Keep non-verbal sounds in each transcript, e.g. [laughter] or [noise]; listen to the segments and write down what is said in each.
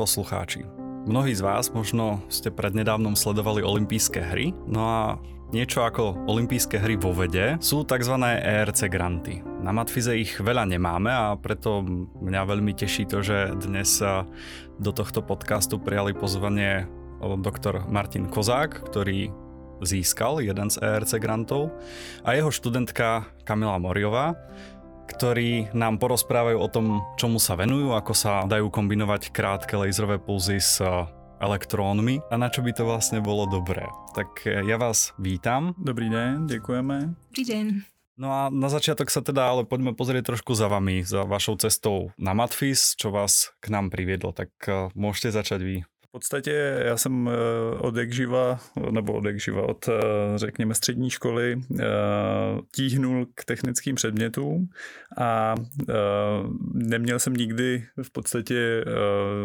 Poslucháči, mnohí z vás možno ste prednedávnom sledovali olympijské hry, no a niečo ako olympijské hry vo vede sú tzv. ERC granty. Na Matfize ich veľa nemáme a preto mňa veľmi teší to, že dnes sa do tohto podcastu prijali pozvanie doktor Martin Kozák, ktorý získal jeden z ERC grantov a jeho študentka Kamila Moriová, ktorí nám porozprávajú o tom, čomu sa venujú, ako sa dajú kombinovať krátke laserové pulzy s eh, elektrónmi a na čo by to vlastne bolo dobré. Tak eh, ja vás vítam. Dobrý den, děkujeme. Dobrý den. No a na začiatok sa teda ale poďme pozrieť trošku za vami, za vašou cestou na Matfis, čo vás k nám priviedlo, tak eh, môžete začať vy. V podstatě já jsem od jak živa, nebo od jak živa, od řekněme střední školy tíhnul k technickým předmětům a neměl jsem nikdy v podstatě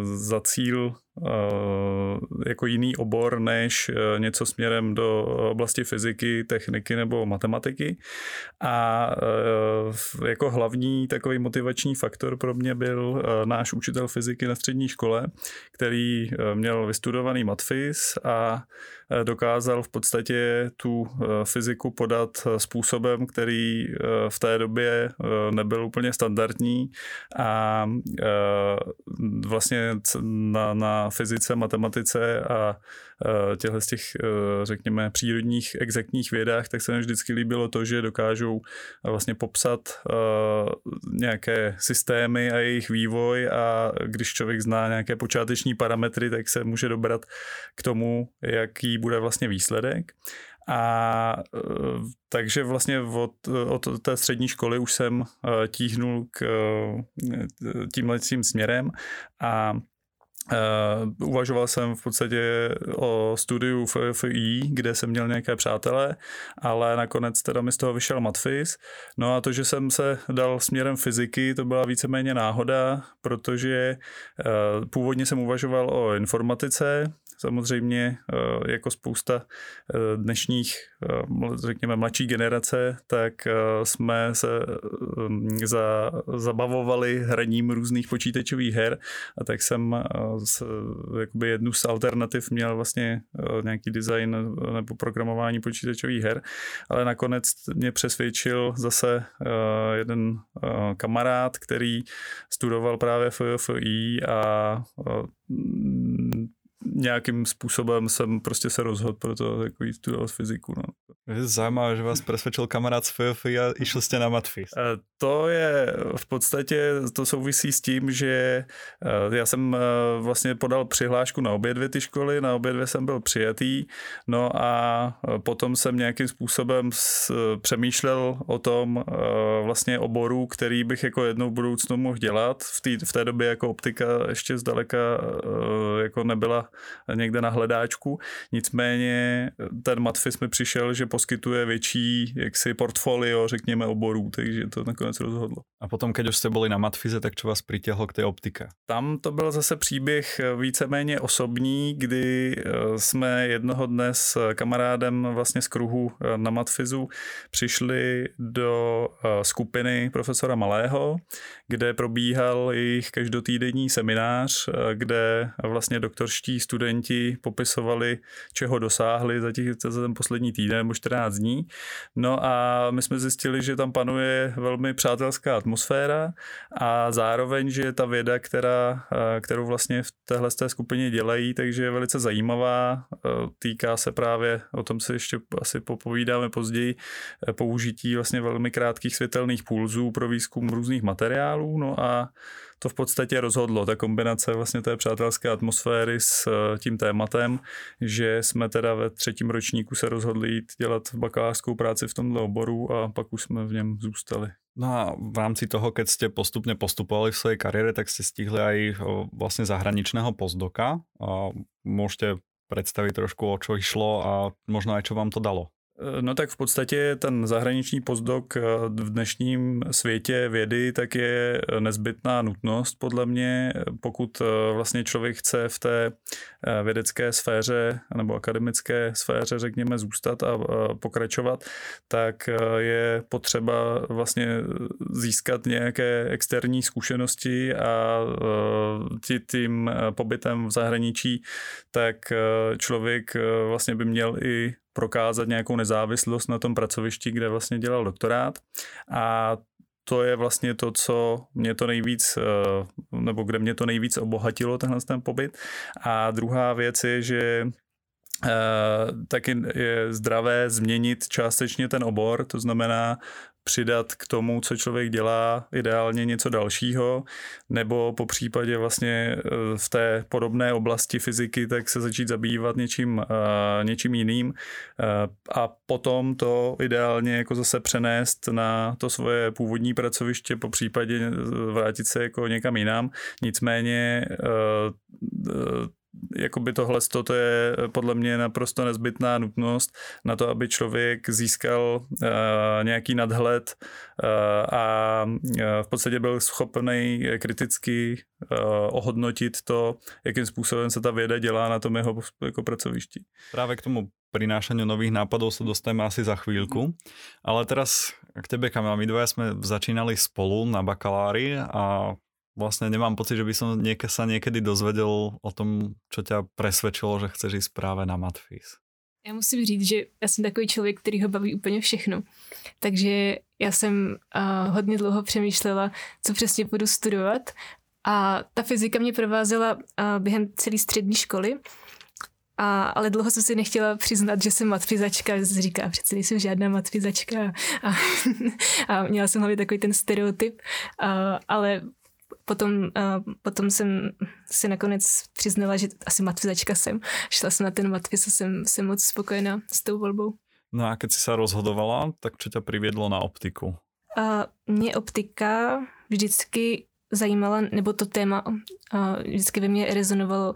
za cíl jako jiný obor než něco směrem do oblasti fyziky, techniky nebo matematiky. A jako hlavní takový motivační faktor pro mě byl náš učitel fyziky na střední škole, který měl vystudovaný matfis a dokázal v podstatě tu fyziku podat způsobem, který v té době nebyl úplně standardní a vlastně na, na fyzice, matematice a těchto z těch, řekněme, přírodních exaktních vědách, tak se mi vždycky líbilo to, že dokážou vlastně popsat nějaké systémy a jejich vývoj a když člověk zná nějaké počáteční parametry, tak se může dobrat k tomu, jaký bude vlastně výsledek. A takže vlastně od, od té střední školy už jsem tíhnul k tímhle tím směrem a Uh, uvažoval jsem v podstatě o studiu FI, kde jsem měl nějaké přátelé, ale nakonec teda mi z toho vyšel matfis. No a to, že jsem se dal směrem fyziky, to byla víceméně náhoda, protože uh, původně jsem uvažoval o informatice, samozřejmě eh, jako spousta dnešních, řekněme, mladší generace, tak jsme se za, zabavovali hraním různých počítačových her a tak jsem z, jakoby jednu z alternativ měl vlastně nějaký design nebo programování počítačových her, ale nakonec mě přesvědčil zase jeden kamarád, který studoval právě FFI a nějakým způsobem jsem prostě se rozhodl pro to jako jít studovat fyziku. No. Zajímavé, že vás přesvědčil kamarád z FFI a išli jste na matfis. Eh, to je v podstatě, to souvisí s tím, že eh, já jsem eh, vlastně podal přihlášku na obě dvě ty školy, na obě dvě jsem byl přijatý, no a potom jsem nějakým způsobem přemýšlel o tom vlastně oboru, který bych jako jednou v budoucnu mohl dělat. V té, v té době jako optika ještě zdaleka jako nebyla někde na hledáčku. Nicméně ten Matfis mi přišel, že poskytuje větší jaksi portfolio, řekněme, oborů, takže to nakonec rozhodlo. A potom, keď už jste byli na Matfize, tak čo vás přitěhlo k té optike? Tam to byl zase příběh víceméně osobní, kdy eh, jsme jednoho dne s kamarádem vlastně z kruhu eh, na Matfizu přišli do eh, skupiny profesora Malého, kde probíhal jejich každotýdenní seminář, kde vlastně doktorští studenti popisovali, čeho dosáhli za, těch, za ten poslední týden nebo 14 dní. No a my jsme zjistili, že tam panuje velmi přátelská atmosféra a zároveň, že ta věda, která, kterou vlastně v téhle té skupině dělají, takže je velice zajímavá. Týká se právě, o tom se ještě asi popovídáme později, použití vlastně velmi krátkých světelných pulzů pro výzkum různých materiálů. No a to v podstatě rozhodlo, ta kombinace vlastně té přátelské atmosféry s eh, tím tématem, že jsme teda ve třetím ročníku se rozhodli jít dělat bakalářskou práci v tomto oboru a pak už jsme v něm zůstali. No a v rámci toho, keď ste postupne postupovali v svojej kariére, tak ste stihli aj vlastne zahraničného postdoka. A môžete predstaviť trošku, o čo išlo a možno aj čo vám to dalo? No tak v podstatě ten zahraniční pozdok v dnešním světě vědy tak je nezbytná nutnost podle mě, pokud vlastně člověk chce v té vědecké sféře nebo akademické sféře řekněme zůstat a pokračovat, tak je potřeba vlastně získat nějaké externí zkušenosti a tím pobytem v zahraničí, tak člověk vlastně by měl i prokázat nějakou nezávislost na tom pracovišti, kde vlastně dělal doktorát a to je vlastně to, co mě to nejvíc, eh, nebo kde mě to nejvíc obohatilo, tenhle ten pobyt. A druhá věc je, že Uh, taky je zdravé změnit částečně ten obor, to znamená přidat k tomu, co člověk dělá, ideálně něco dalšího, nebo po případě vlastně eh, v té podobné oblasti fyziky, tak se začít zabývat něčím, uh, něčím jiným uh, a potom to ideálně jako zase přenést na to svoje původní pracoviště, po případě vrátit se jako někam jinam. Nicméně jakoby tohle to je podle mě naprosto nezbytná nutnost na to, aby člověk získal uh, nějaký nadhled uh, a v podstatě byl schopný kriticky uh, ohodnotit to, jakým způsobem se ta věda dělá na tom jeho jako pracovišti. Právě k tomu prinášaniu nových nápadov sa dostaneme asi za chvíľku. Ale teraz k tebe, Kamila, my dvaja sme začínali spolu na bakalári a vlastne nemám pocit, že by som niek- sa niekedy dozvedel o tom, čo ťa presvedčilo, že chceš ísť práve na Matfis. Já musím říct, že já jsem takový člověk, který ho baví úplně všechno. Takže já jsem uh, hodně dlouho přemýšlela, co přesně budu studovat. A ta fyzika mě provázela uh, během celé střední školy. A, ale dlouho jsem si nechtěla přiznat, že jsem matfizačka. Se říká, přece nejsem žádná matfizačka. A, [laughs] a měla jsem hlavně takový ten stereotyp. A, ale potom, uh, potom jsem si nakonec přiznala, že asi matvizačka jsem. Šla jsem na ten matvis a jsem, jsem moc spokojená s tou volbou. No a keď si sa rozhodovala, tak čo ťa priviedlo na optiku? Uh, mě optika vždycky zajímala, nebo to téma uh, vždycky ve mně rezonovalo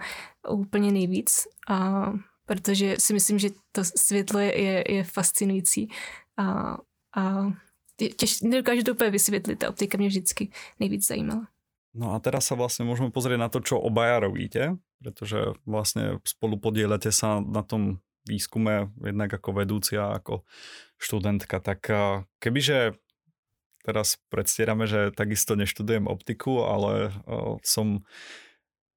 úplně nejvíc, uh, protože si myslím, že to světlo je, je, je fascinující a, a těž, nedokážu to úplně vysvětlit, ta optika mě vždycky nejvíc zajímala. No a teraz sa vlastne môžeme pozrieť na to, čo obaja robíte, pretože vlastne spolu podielate sa na tom výskume jednak ako vedúci a ako študentka. Tak kebyže teraz predstierame, že takisto neštudujem optiku, ale som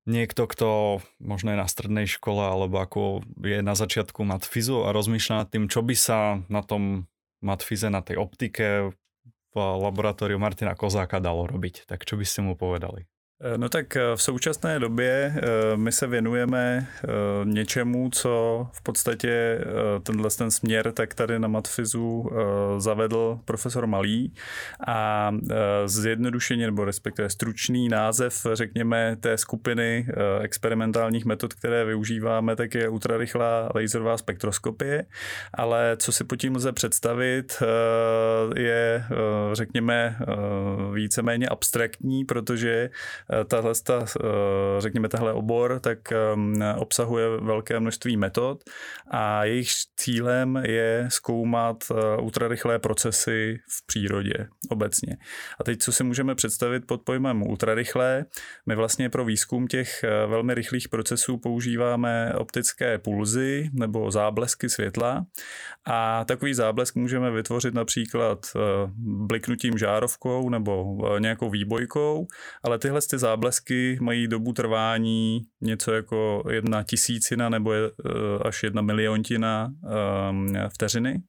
niekto, kto možno je na strednej škole alebo ako je na začiatku matfizu a rozmýšľa nad tým, čo by sa na tom matfize, na tej optike v laboratóriu Martina Kozáka dalo robiť. Tak čo by ste mu povedali? Eh, no tak eh, v současné době eh, my se věnujeme něčemu, co v podstatě tenhle ten směr tak tady na Matfizu zavedl profesor Malý. A zjednodušeně nebo respektive stručný název, řekněme, té skupiny experimentálních metod, které využíváme, tak je ultrarychlá laserová spektroskopie, ale co si pod tím lze představit, je, řekněme, víceméně abstraktní, protože tahle, ta, eh, řekněme, tahle obor, tak ehm, obsahuje velké množství metod a jejich cílem je zkoumat eh, ultrarychlé procesy v přírodě obecně. A teď, co si můžeme představit pod pojmem ultrarychlé, my vlastně pro výzkum těch velmi rychlých procesů používáme optické pulzy nebo záblesky světla a takový záblesk můžeme vytvořit například bliknutím žárovkou nebo nějakou výbojkou, ale tyhle ty záblesky mají dobu trvání něco jako jedna tisícina nebo eh, až jedna miliontina um, vteřiny.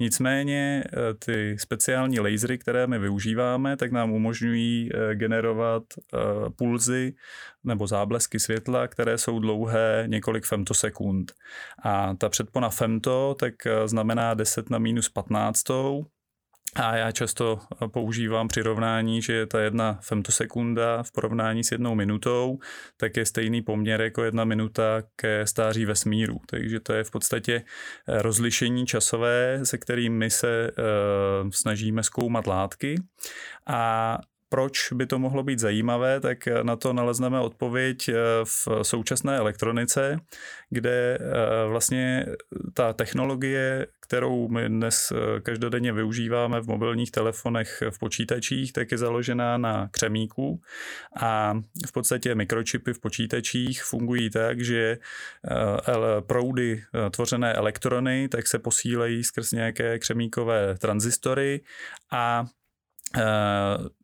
Nicméně eh, ty speciální lasery, které my využíváme, tak nám umožňují eh, generovat pulzy nebo záblesky světla, které jsou dlouhé několik femtosekund. A ta předpona femto tak znamená 10 na minus 15 a já často používám přirovnání, že ta jedna femtosekunda v porovnání s jednou minutou, tak je stejný poměr jako jedna minuta ke stáří vesmíru. Takže to je v podstatě eh, rozlišení časové, se kterým my se uh, snažíme zkoumat látky. A proč by to mohlo být zajímavé, tak na to nalezneme odpověď v současné elektronice, kde vlastně ta technologie, kterou my dnes každodenně využíváme v mobilních telefonech, v počítačích, tak je založená na křemíku a v podstatě mikročipy v počítačích fungují tak, že proudy tvořené elektrony tak se posílejí skrz nějaké křemíkové transistory a eh,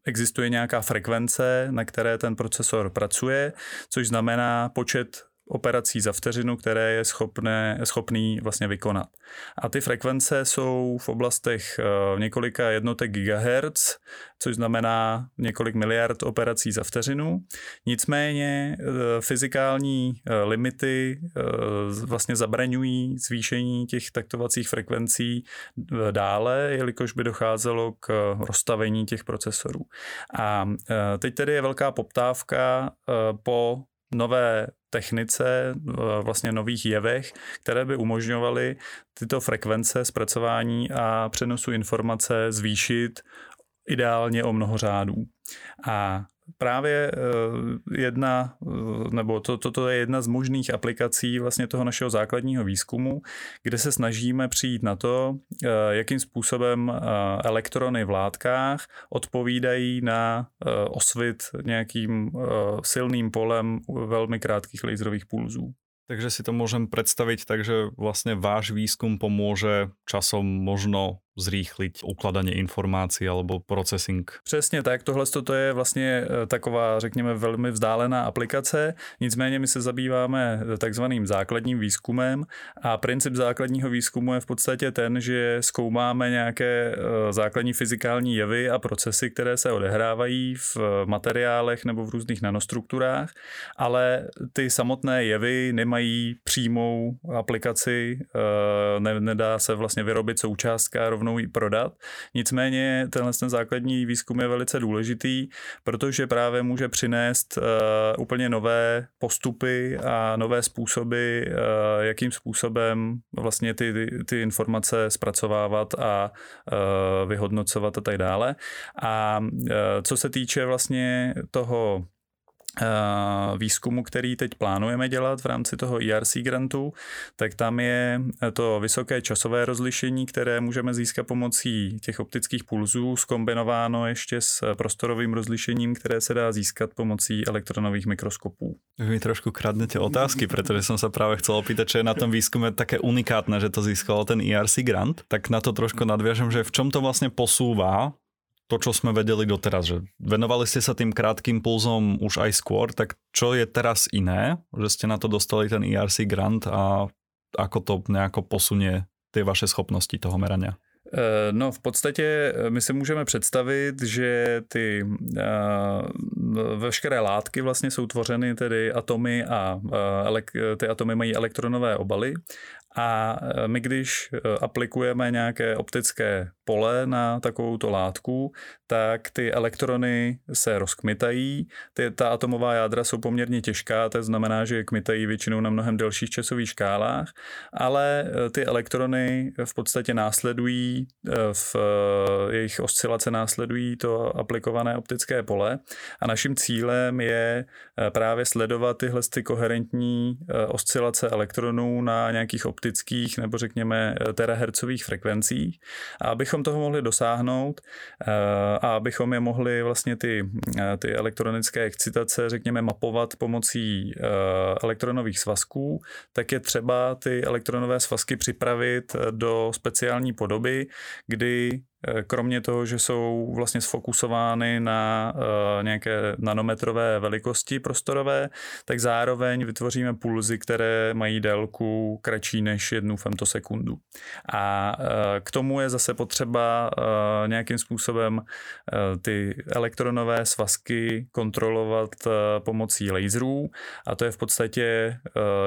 existuje nějaká frekvence, na které ten procesor pracuje, což znamená počet operací za vteřinu, které je schopné, schopný vlastně vykonat. A ty frekvence jsou v oblastech uh, několika jednotek gigahertz, což znamená několik miliard operací za vteřinu. Nicméně uh, fyzikální uh, limity vlastně zabraňují zvýšení těch taktovacích frekvencí dále, jelikož by docházelo k rozstavení těch procesorů. A teď tedy je velká poptávka po nové technice, vlastně nových jevech, které by umožňovaly tyto frekvence zpracování a přenosu informace zvýšit ideálně o mnoho řádů. A právě eh, jedna, eh, nebo to, toto je jedna z možných aplikací vlastně toho našeho základního výzkumu, kde se snažíme přijít na to, eh, jakým způsobem elektrony v látkách odpovídají na osvit nějakým silným polem velmi krátkých laserových pulzů. Takže si to môžem predstaviť tak, že vlastne váš výskum pomôže časom možno zrýchlit ukladanie informácií alebo processing. Přesně tak, tohle to je vlastně eh, taková, řekněme, velmi vzdálená aplikace, nicméně my se zabýváme eh, takzvaným základním výzkumem a princip základního výzkumu je v podstatě ten, že zkoumáme nějaké eh, základní fyzikální jevy a procesy, které se odehrávají v materiálech nebo v různých nanostrukturách, ale ty samotné jevy nemají přímou aplikaci, ne, nedá se vlastně vyrobit součástka rovnou ji prodat. Nicméně tenhle ten základní výzkum je velice důležitý, protože právě může přinést uh, úplně nové postupy a nové způsoby, uh, jakým způsobem vlastně ty, ty, ty informace zpracovávat a uh, vyhodnocovat a tak dále. A uh, co se týče vlastně toho výzkumu, který teď plánujeme dělat v rámci toho ERC grantu, tak tam je to vysoké časové rozlišení, které můžeme získat pomocí těch optických pulzů, skombinováno ještě s prostorovým rozlišením, které se dá získat pomocí elektronových mikroskopů. Vy mi trošku kradnete otázky, protože jsem se právě chcel opýtať, čo je na tom výzkume také unikátne, že to získalo ten ERC grant. Tak na to trošku nadviažem, že v čom to vlastně posúva to, čo sme vedeli doteraz, že venovali ste sa tým krátkým pulzom už aj skôr, tak čo je teraz iné, že ste na to dostali ten ERC grant a ako to nejako posunie ty vaše schopnosti toho merania? Eh, no v podstatě eh, my si můžeme představit, že ty uh, veškeré látky vlastně jsou tvořeny tedy atomy a uh, elek- ty atomy mají elektronové obaly a my když aplikujeme nějaké optické pole na takovouto látku, tak ty elektrony se rozkmitají. Ty, ta atomová jádra jsou poměrně těžká, to znamená, že kmitají většinou na mnohem delších časových škálách, ale ty elektrony v podstatě následují Eh, v eh, jejich oscilace následují to aplikované optické pole a naším cílem je eh, právě sledovat tyhle ty koherentní oscilace elektronů na nějakých optických nebo řekněme terahertzových frekvencích a abychom toho mohli dosáhnout a abychom je mohli vlastně ty, ty elektronické excitace řekněme mapovat pomocí elektronových svazků, tak je třeba ty elektronové svazky připravit do speciální podoby, kdy Eh, kromě toho, že jsou vlastně sfokusovány na uh, nějaké nanometrové velikosti prostorové, tak zároveň vytvoříme pulzy, které mají délku kratší než jednu femtosekundu. A uh, k tomu je zase potřeba nějakým způsobem ty elektronové svazky kontrolovat pomocí laserů a to je v podstatě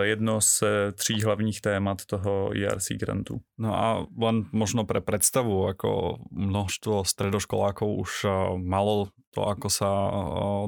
jedno z tří hlavních témat toho ERC grantu. No a len možno pre predstavu, jako množstvo stredoškolákov už eh, malo to, ako sa eh,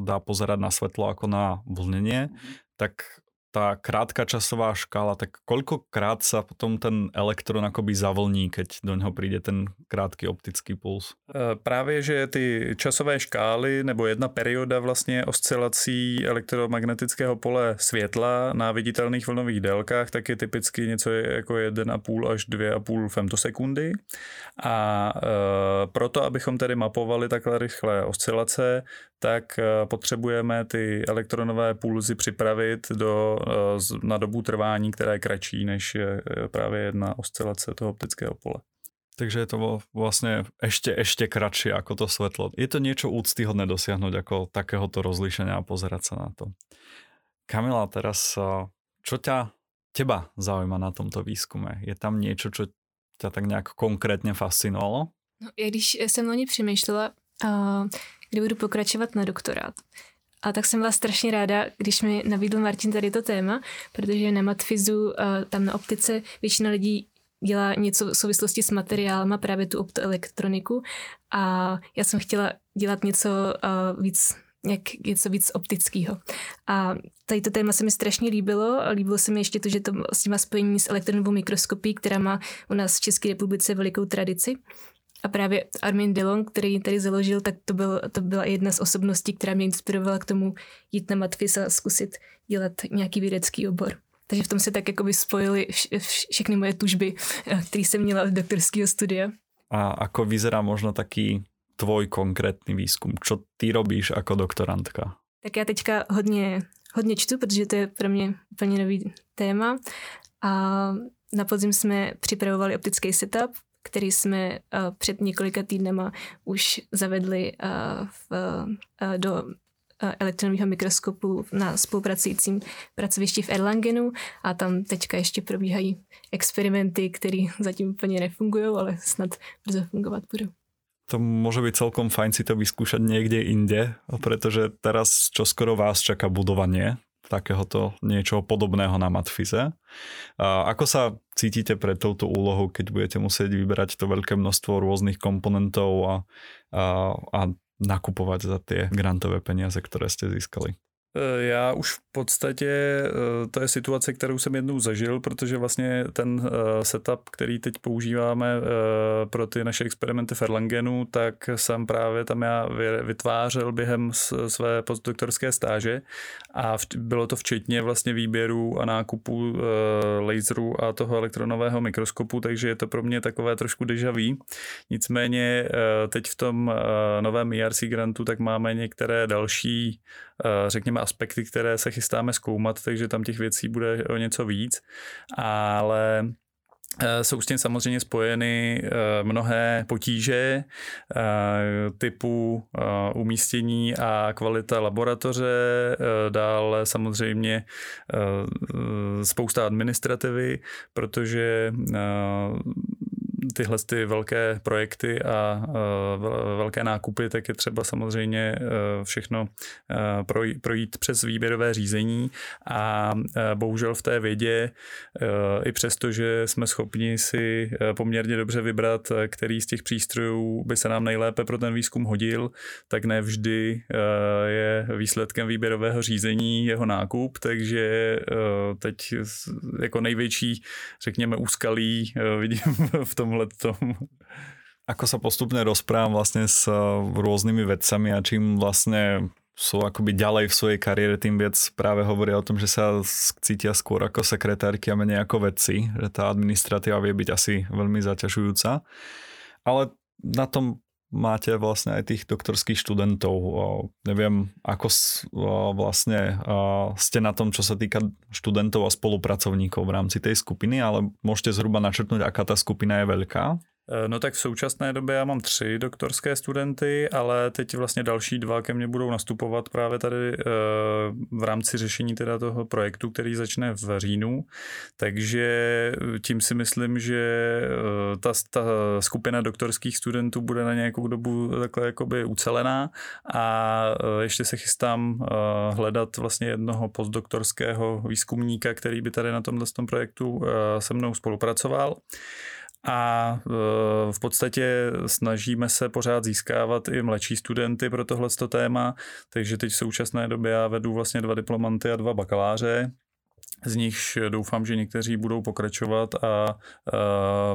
dá pozerať na svetlo ako na vlnenie, tak tá krátka časová škála, tak koľkokrát sa potom ten elektron akoby zavlní, keď do něho přijde ten krátký optický puls? E, právě, že ty časové škály nebo jedna perioda vlastně oscilací elektromagnetického pole světla na viditelných vlnových délkách, tak je typicky něco jako 1,5 až 2,5 femtosekundy. A e, proto, abychom tedy mapovali takhle rychlé oscilace, tak e, potřebujeme ty elektronové pulzy připravit do, na dobu trvání, která je kratší než je právě jedna oscilace toho optického pole. Takže je to vlastně ešte, ešte kratšie ako to svetlo. Je to niečo úctyhodné dosiahnuť ako takéhoto rozlíšenia a pozerať sa na to. Kamila, teraz čo ťa, teba zaujíma na tomto výzkume? Je tam niečo, čo ťa tak nějak konkrétně fascinovalo? No, já když jsem loni přemýšlela, uh, kdy budu pokračovat na doktorát, a tak jsem byla strašně ráda, když mi nabídl Martin tady to téma, protože na Matfizu, uh, tam na optice, většina lidí dělá něco v souvislosti s materiálem, právě tu optoelektroniku a já jsem chtěla dělat něco uh, víc jak něco víc optického. A tady to téma se mi strašně líbilo. Líbilo se mi ještě to, že to vlastně má spojení s elektronovou mikroskopií, která má u nás v České republice velikou tradici. A právě Armin Delon, který ji tady založil, tak to, byl, to byla jedna z osobností, která mě inspirovala k tomu jít na Matfis a zkusit dělat nějaký vědecký obor. Takže v tom se tak jakoby spojily vš- všechny moje tužby, eh, které jsem měla od doktorského studia. A ako vyzerá možno taký tvoj konkrétní výzkum? Co ty robíš jako doktorantka? Tak já teďka hodně, hodně čtu, protože to je pro mě úplně nový téma. A na podzim jsme připravovali optický setup, který jsme uh, před několika týdnama už zavedli uh, v, uh, do elektronového mikroskopu na spolupracujícím pracovišti v Erlangenu a tam teďka ještě probíhají experimenty, které zatím úplně nefungují, ale snad brzo fungovat budou. To môže byť celkom fajn si to vyskúšať niekde inde, pretože teraz čoskoro vás čaká budovanie takéhoto niečoho podobného na Matfize. A ako sa cítite pred touto úlohou, keď budete musieť vyberať to veľké množstvo rôznych komponentov a, a, a nakupovať za tie grantové peniaze, ktoré ste získali? Eh, já už v podstatě, eh, to je situace, kterou jsem jednou zažil, protože vlastně ten eh, setup, který teď používáme pro ty naše experimenty v Erlangenu, tak jsem právě tam já vytvářel během své postdoktorské stáže a bylo to včetně vlastně výběru a nákupu laseru a toho elektronového mikroskopu, takže je to pro mě takové trošku deja vu. Nicméně teď v tom novém ERC grantu tak máme některé další, řekněme, aspekty, které se chystáme zkoumat, takže tam těch věcí bude o něco víc, ale eh, jsou s tím samozřejmě spojeny eh, mnohé potíže eh, typu umístění a kvalita laboratoře, dále samozřejmě spousta administrativy, protože tyhle ty velké projekty a velké nákupy, tak je třeba samozřejmě e, všechno e, projít přes výběrové řízení. A e, bohužel v té vědě i přesto, že jsme schopni si poměrně dobře vybrat, který z těch přístrojů by se nám nejlépe pro ten výzkum hodil, tak ne vždy je výsledkem výběrového řízení jeho nákup, takže teď jako největší, řekněme, úskalí vidím [laughs] v tomhle tom. Ako sa postupne rozprávam vlastne s eh, rôznymi vedcami a čím vlastne sú akoby ďalej v svojej kariére, tým viac práve hovoria o tom, že sa cítia skôr ako sekretárky a menej ako vedci, že tá administratíva vie byť asi veľmi zaťažujúca. Ale na tom máte vlastne aj tých doktorských študentov. Neviem, ako vlastne ste na tom, čo sa týka študentov a spolupracovníkov v rámci tej skupiny, ale môžete zhruba načrtnúť, aká tá skupina je veľká? Eh, no tak v současné době já mám tři doktorské studenty, ale teď vlastně další dva ke mně budou nastupovat právě tady eh, v rámci řešení teda toho projektu, který začne v říjnu. Takže tím si myslím, že eh, ta, ta skupina doktorských studentů bude na nějakou dobu takhle jakoby ucelená a ještě se chystám hledat vlastně jednoho postdoktorského výzkumníka, který by tady na tomhle tom projektu se mnou spolupracoval a e, v podstatě snažíme se pořád získávat i mladší studenty pro tohle téma, takže teď v současné době já vedu vlastně dva diplomanty a dva bakaláře z nichž doufám, že někteří budou pokračovat a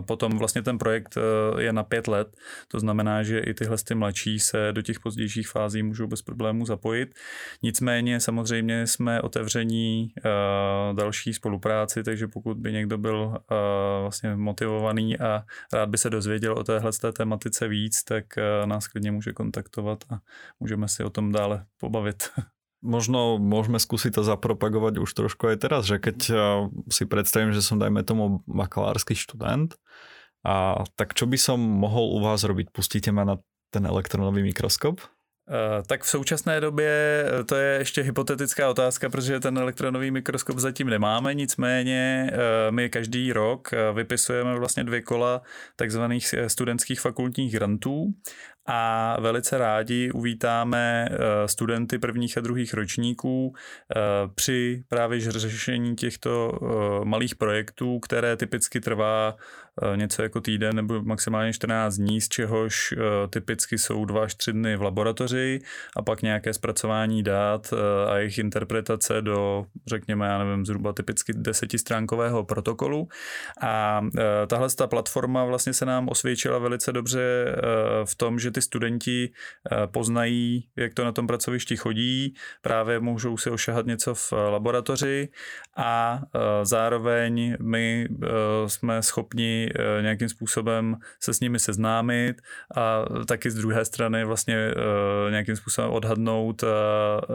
potom vlastně ten projekt e, je na pět let, to znamená, že i tyhle ty mladší se do těch pozdějších fází můžou bez problémů zapojit. Nicméně samozřejmě jsme otevření další spolupráci, takže pokud by někdo byl vlastně motivovaný a rád by se dozvěděl o téhle té tematice víc, tak nás klidně může kontaktovat a můžeme si o tom dále pobavit. [laughs] možno môžeme skúsiť to zapropagovať už trošku aj teraz, že keď eh, si predstavím, že som dajme tomu bakalársky študent, a tak čo by som mohol u vás robiť? Pustíte ma na ten elektronový mikroskop? Eh, tak v současné době eh, to je ještě hypotetická otázka, protože ten elektronový mikroskop zatím nemáme, nicméně my každý rok vypisujeme vlastně dvě kola takzvaných studentských fakultních grantů a velice rádi uvítáme eh, studenty prvních a druhých ročníků eh, při právě řešení těchto eh, malých projektů, které typicky trvá něco jako týden nebo maximálně 14 dní, z čehož typicky jsou 2 až 3 dny v laboratoři a pak nějaké zpracování dát a jejich interpretace do, řekněme, já nevím, zhruba typicky desetistránkového protokolu. A tahle ta platforma vlastně se nám osvědčila velice dobře v tom, že ty studenti eh, poznají, jak to na tom pracovišti chodí, právě můžou si ošahat něco v laboratoři a eh, zároveň my eh, jsme schopni nějakým způsobem se s nimi seznámit a taky z druhé strany vlastně nějakým způsobem odhadnout,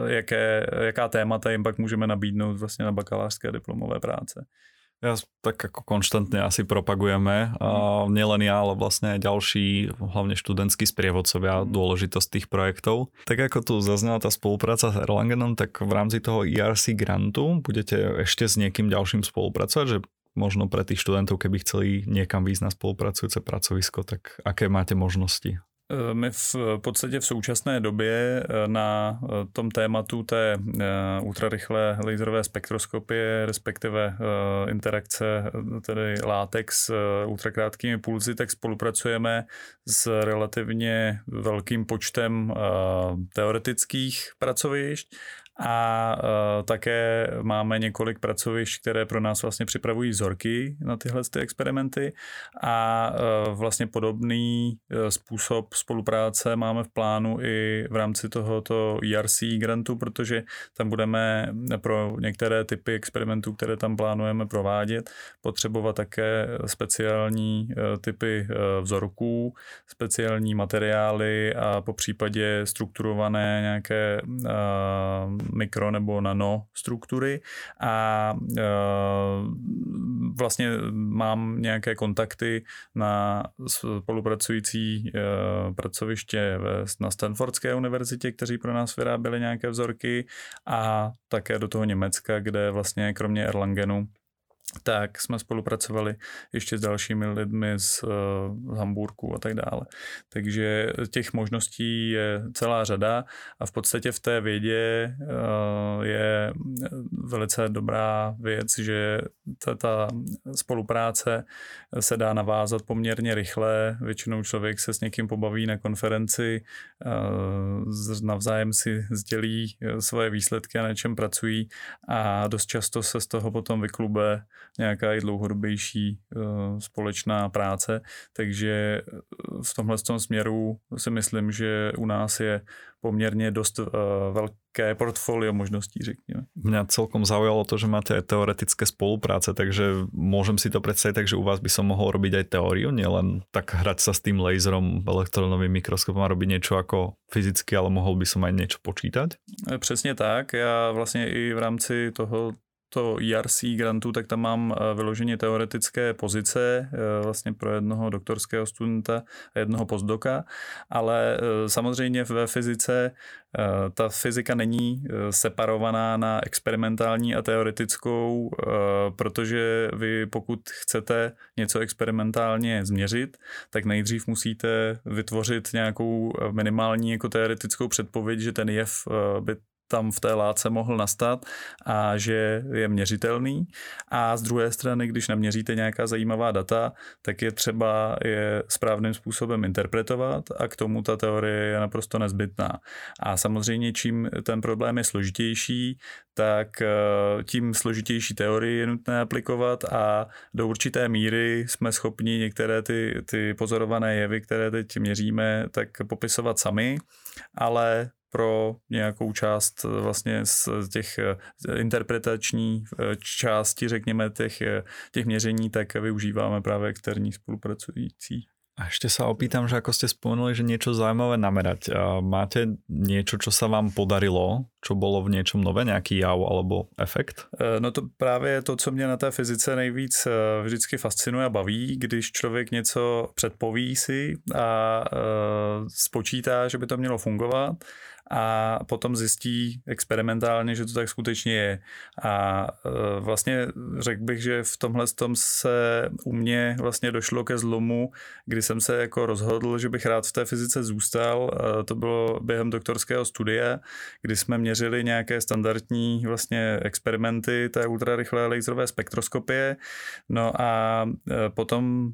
jaké, jaká témata jim pak můžeme nabídnout vlastně na bakalářské diplomové práce. Ja tak ako konštantne asi propagujeme, a nielen ja, ale vlastne aj ďalší, hlavne študentskí sprievodcovia, mhm. dôležitosť tých projektov. Tak ako tu zaznela tá spolupráca s Erlangenom, tak v rámci toho ERC grantu budete ešte s niekým ďalším spolupracovať, že možno pre tých študentov, keby chceli niekam výjsť na spolupracujúce pracovisko, tak aké máte možnosti? Eh, my v podstatě v současné době eh, na eh, tom tématu té ultrarychlé laserové spektroskopie, respektive interakce tedy látek s ultrakrátkými pulzy, tak spolupracujeme s relativně velkým počtem teoretických pracovišť a uh, také máme několik pracovišť, které pro nás vlastně připravují vzorky na tyhle ty experimenty. A uh, vlastně podobný uh, způsob spolupráce máme v plánu i v rámci tohoto ERC grantu, protože tam budeme pro některé typy experimentů, které tam plánujeme provádět, potřebovat také speciální typy vzorků, speciální materiály a po případě strukturované nějaké mikro nebo nano struktury. A e, vlastně mám nějaké kontakty na spolupracující e, pracoviště na Stanfordské univerzitě, kteří pro nás vyráběli nějaké vzorky a také do toho Německa, kde vlastně kromě Erlangenu tak jsme spolupracovali ještě s dalšími lidmi z, z Hamburku a tak dále. Takže těch možností je celá řada a v podstatě v té vědě uh, je velice dobrá věc, že ta, ta spolupráce se dá navázat poměrně rychle. Většinou člověk se s někým pobaví na konferenci, uh, navzájem si sdělí svoje výsledky a na čem pracují a dost často se z toho potom vyklube nějaká i dlouhodobější uh, společná práce, takže eh, v tomhle tom směru si myslím, že u nás je poměrně dost uh, velké portfolio možností, řekněme. Mňa celkom zaujalo to, že máte aj teoretické spolupráce, takže môžem si to predstaviť tak, že u vás by som mohol robiť aj teóriu, nielen tak hrať sa s tým laserom, elektronovým mikroskopom a robiť niečo ako fyzicky, ale mohol by som aj niečo počítať? Přesně tak. Já vlastně i v rámci toho to ERC grantu, tak tam mám eh, vyloženě teoretické pozice eh, vlastně pro jednoho doktorského studenta a jednoho postdoka, ale eh, samozřejmě ve fyzice ta fyzika není separovaná na experimentální a teoretickou, protože vy pokud chcete něco experimentálně změřit, tak nejdřív musíte vytvořit nějakou minimální jako teoretickou předpověď, že ten jev by tam v té látce mohl nastat a že je měřitelný. A z druhé strany, když naměříte nějaká zajímavá data, tak je třeba je správným způsobem interpretovat a k tomu ta teorie je naprosto nezbytná. A samozřejmě, čím ten problém je složitější, tak eh, tím složitější teorii je nutné aplikovat a do určité míry jsme schopni některé ty, ty pozorované jevy, které teď měříme, tak popisovat sami, ale pro nějakou část eh, vlastně z těch eh, interpretační části, řekněme, těch, těch měření, tak využíváme právě externí spolupracující. A ešte sa opýtam, že ako ste spomenuli, že niečo zaujímavé namerať. Máte niečo, čo sa vám podarilo, čo bolo v něčem nové, nějaký jav alebo efekt? No to právě je to, co mě na té fyzice nejvíc vždycky fascinuje a baví, když člověk něco předpoví si a spočítá, že by to mělo fungovat a potom zjistí experimentálně, že to tak skutečně je. A e, vlastně řekl bych, že v tomhle tom se u mě vlastně došlo ke zlomu, kdy jsem se jako rozhodl, že bych rád v té fyzice zůstal. E, to bylo během doktorského studia, kdy jsme měřili nějaké standardní vlastně experimenty té ultrarychlé laserové spektroskopie. No a e, potom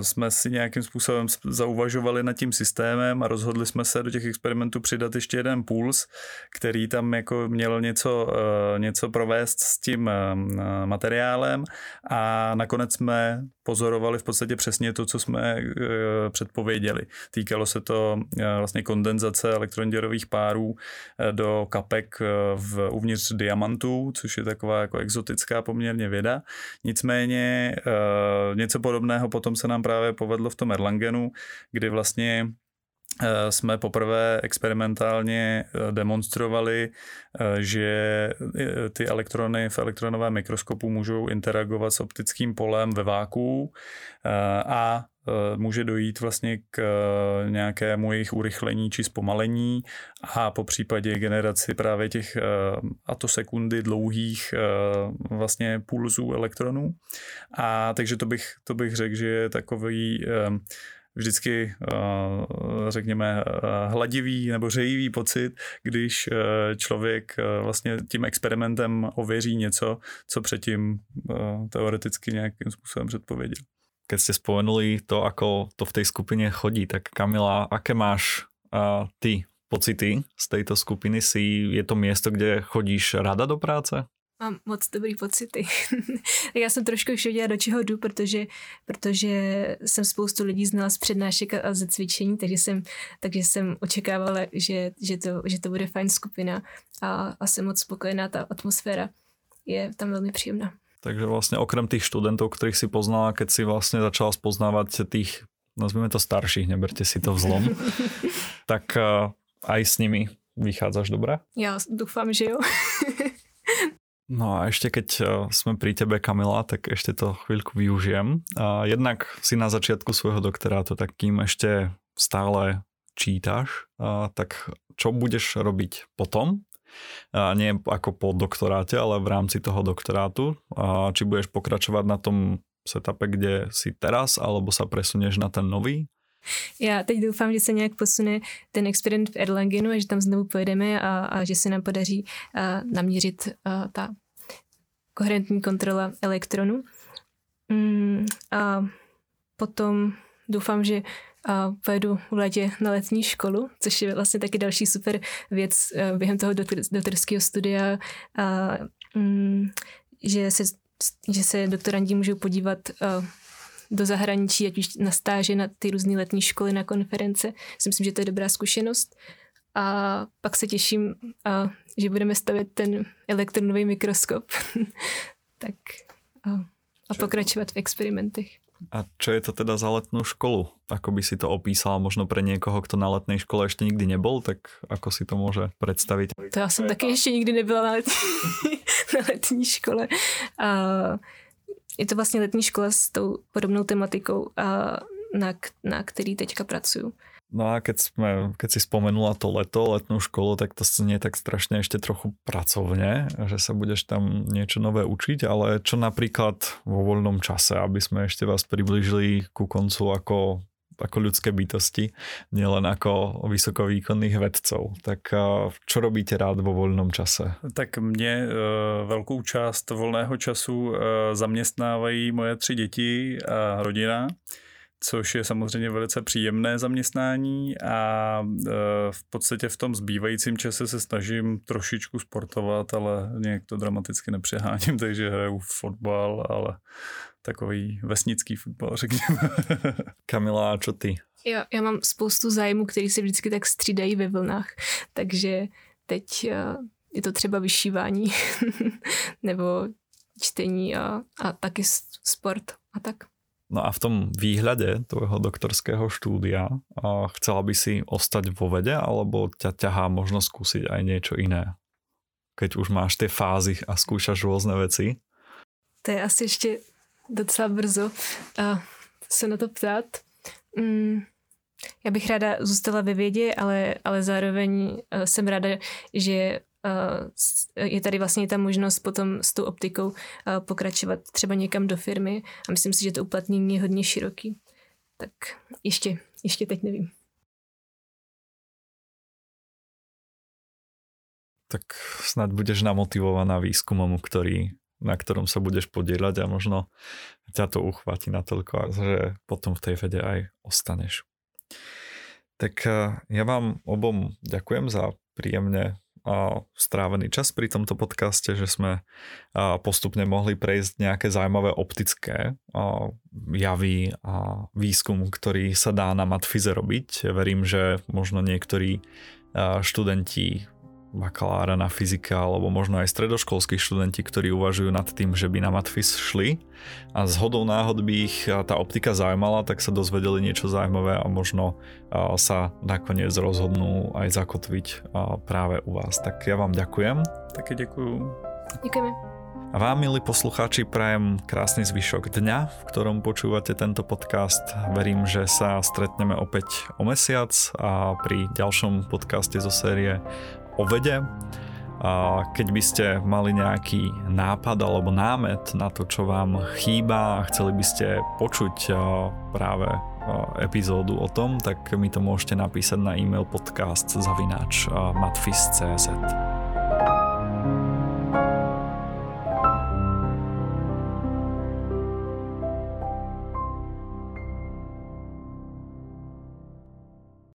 jsme si nějakým způsobem zauvažovali nad tím systémem a rozhodli jsme se do těch experimentů přidat ještě jeden puls, který tam jako měl něco, eh, něco provést s tím eh, materiálem a nakonec jsme pozorovali v podstatě přesně to, co jsme eh, předpověděli. Týkalo se to vlastně kondenzace elektroněrových párů do kapek v, uvnitř diamantů, což je taková jako exotická poměrně věda. Nicméně něco podobného potom se nám právě povedlo v tom Erlangenu, kdy vlastně eh, jsme poprvé experimentálně eh, demonstrovali, eh, že ty elektrony v elektronovém mikroskopu můžou interagovat s optickým polem ve váku a může dojít vlastně k nějakému jejich urychlení či zpomalení a po případě generaci právě těch atosekundy dlouhých vlastně pulzů elektronů. A takže to bych, to bych řekl, že je takový vždycky, řekněme, hladivý nebo řejivý pocit, když člověk vlastně tím experimentem ověří něco, co předtím teoreticky nějakým způsobem předpověděl keď ste spomenuli to, ako to v tej skupine chodí, tak Kamila, aké máš uh, ty pocity z tejto skupiny? Si, je to miesto, kde chodíš rada do práce? Mám moc dobrý pocity. [laughs] já jsem trošku už věděla, do čeho jdu, protože, protože jsem spoustu lidí znala z přednášek a ze cvičení, takže jsem, takže jsem očekávala, že, že, to, že to bude fajn skupina a, a jsem moc spokojená, ta atmosféra je tam velmi příjemná. Takže vlastne okrem tých študentov, ktorých si poznala, keď si vlastne začala spoznávať tých, nazvime to starších, neberte si to vzlom, [laughs] tak uh, aj s nimi vychádzaš dobre? Ja dúfam, že jo. [laughs] No a ešte keď uh, sme pri tebe, Kamila, tak ešte to chvíľku využijem. Uh, jednak si na začiatku svojho doktorátu, tak kým ešte stále čítaš, uh, tak čo budeš robiť potom? A nie ako po doktoráte, ale v rámci toho doktorátu. A či budeš pokračovať na tom setupe, kde si teraz, alebo sa presunieš na ten nový? Já teď doufám, že se nějak posune ten experiment v Erlangenu a že tam znovu pojedeme a, a že se nám podaří a, naměřit a, ta koherentní kontrola elektronu. Mm, a potom doufám, že a pojedu v létě na letní školu, což je vlastně taky další super věc eh, během toho doktorského studia, a, mm, že, se, že se doktorandi můžou podívat a, eh, do zahraničí, ať už na stáže, na ty různé letní školy, na konference. Myslím, že to je dobrá zkušenost. A pak se těším, a, že budeme stavět ten elektronový mikroskop. [laughs] tak a, a pokračovat v experimentech. A čo je to teda za letnú školu? Ako by si to opísala možno pre niekoho, kto na letnej škole ešte nikdy nebol, tak ako si to môže predstaviť? To já jsem taky ještě nikdy nebyla na letní, [laughs] na letní škole. A je to vlastně letní škola s tou podobnou tematikou, a na, na který teďka pracuju. No a keď, sme, keď si spomenula to leto, letnú školu, tak to nie tak strašne ešte trochu pracovne, že sa budeš tam niečo nové učiť, ale čo napríklad vo voľnom čase, aby sme ešte vás približili ku koncu, ako ako ľudské bytosti, nielen ako vysokovýkonných vedcov. Tak čo robíte rád vo voľnom čase? Tak mě velkou část volného času zaměstnávají moje tři děti a rodina což je samozřejmě velice příjemné zaměstnání a e, v podstatě v tom zbývajícím čase se snažím trošičku sportovat, ale nějak to dramaticky nepřeháním, [laughs] takže hraju fotbal, ale takový vesnický fotbal, řekněme. [laughs] Kamila, a čo ty? Já, já mám spoustu zájmů, který se vždycky tak střídají ve vlnách, takže teď e, je to třeba vyšívání [laughs] nebo čtení a, a taky sport a tak. No a v tom výhľade tvojho doktorského štúdia chcela by si ostať vo vede, alebo ťa ťahá možno skúsiť aj niečo iné? Keď už máš tie fázy a skúšaš rôzne veci? To je asi ještě docela brzo a se na to ptát. Mm, já bych ráda zůstala ve vědě, ale, ale zároveň uh, jsem ráda, že je tady vlastně ta možnost potom s tou optikou pokračovat třeba někam do firmy a myslím si, že to uplatnění je hodně široký. Tak ještě, ještě teď nevím. Tak snad budeš namotivovaná výskumom, ktorý, na ktorom sa budeš podielať a možno ťa to uchváti natoľko, že potom v tej vede aj ostaneš. Tak ja vám obom ďakujem za príjemne strávený čas pri tomto podcaste, že sme postupne mohli prejsť nejaké zaujímavé optické javy a výskum, ktorý sa dá na matfize robiť. Verím, že možno niektorí študenti bakalára na fyzika alebo možno aj stredoškolskí študenti, ktorí uvažujú nad tým, že by na matfis šli a z hodou náhod by ich tá optika zaujímala, tak sa dozvedeli niečo zaujímavé a možno sa nakoniec rozhodnú aj zakotviť práve u vás. Tak ja vám ďakujem. Také ďakujem. Ďakujeme. A vám, milí poslucháči, prajem krásny zvyšok dňa, v ktorom počúvate tento podcast. Verím, že sa stretneme opäť o mesiac a pri ďalšom podcaste zo série o vede. Keď by ste mali nejaký nápad alebo námet na to, čo vám chýba a chceli by ste počuť práve epizódu o tom, tak mi to môžete napísať na e-mail podcast zavináč matfis.cz.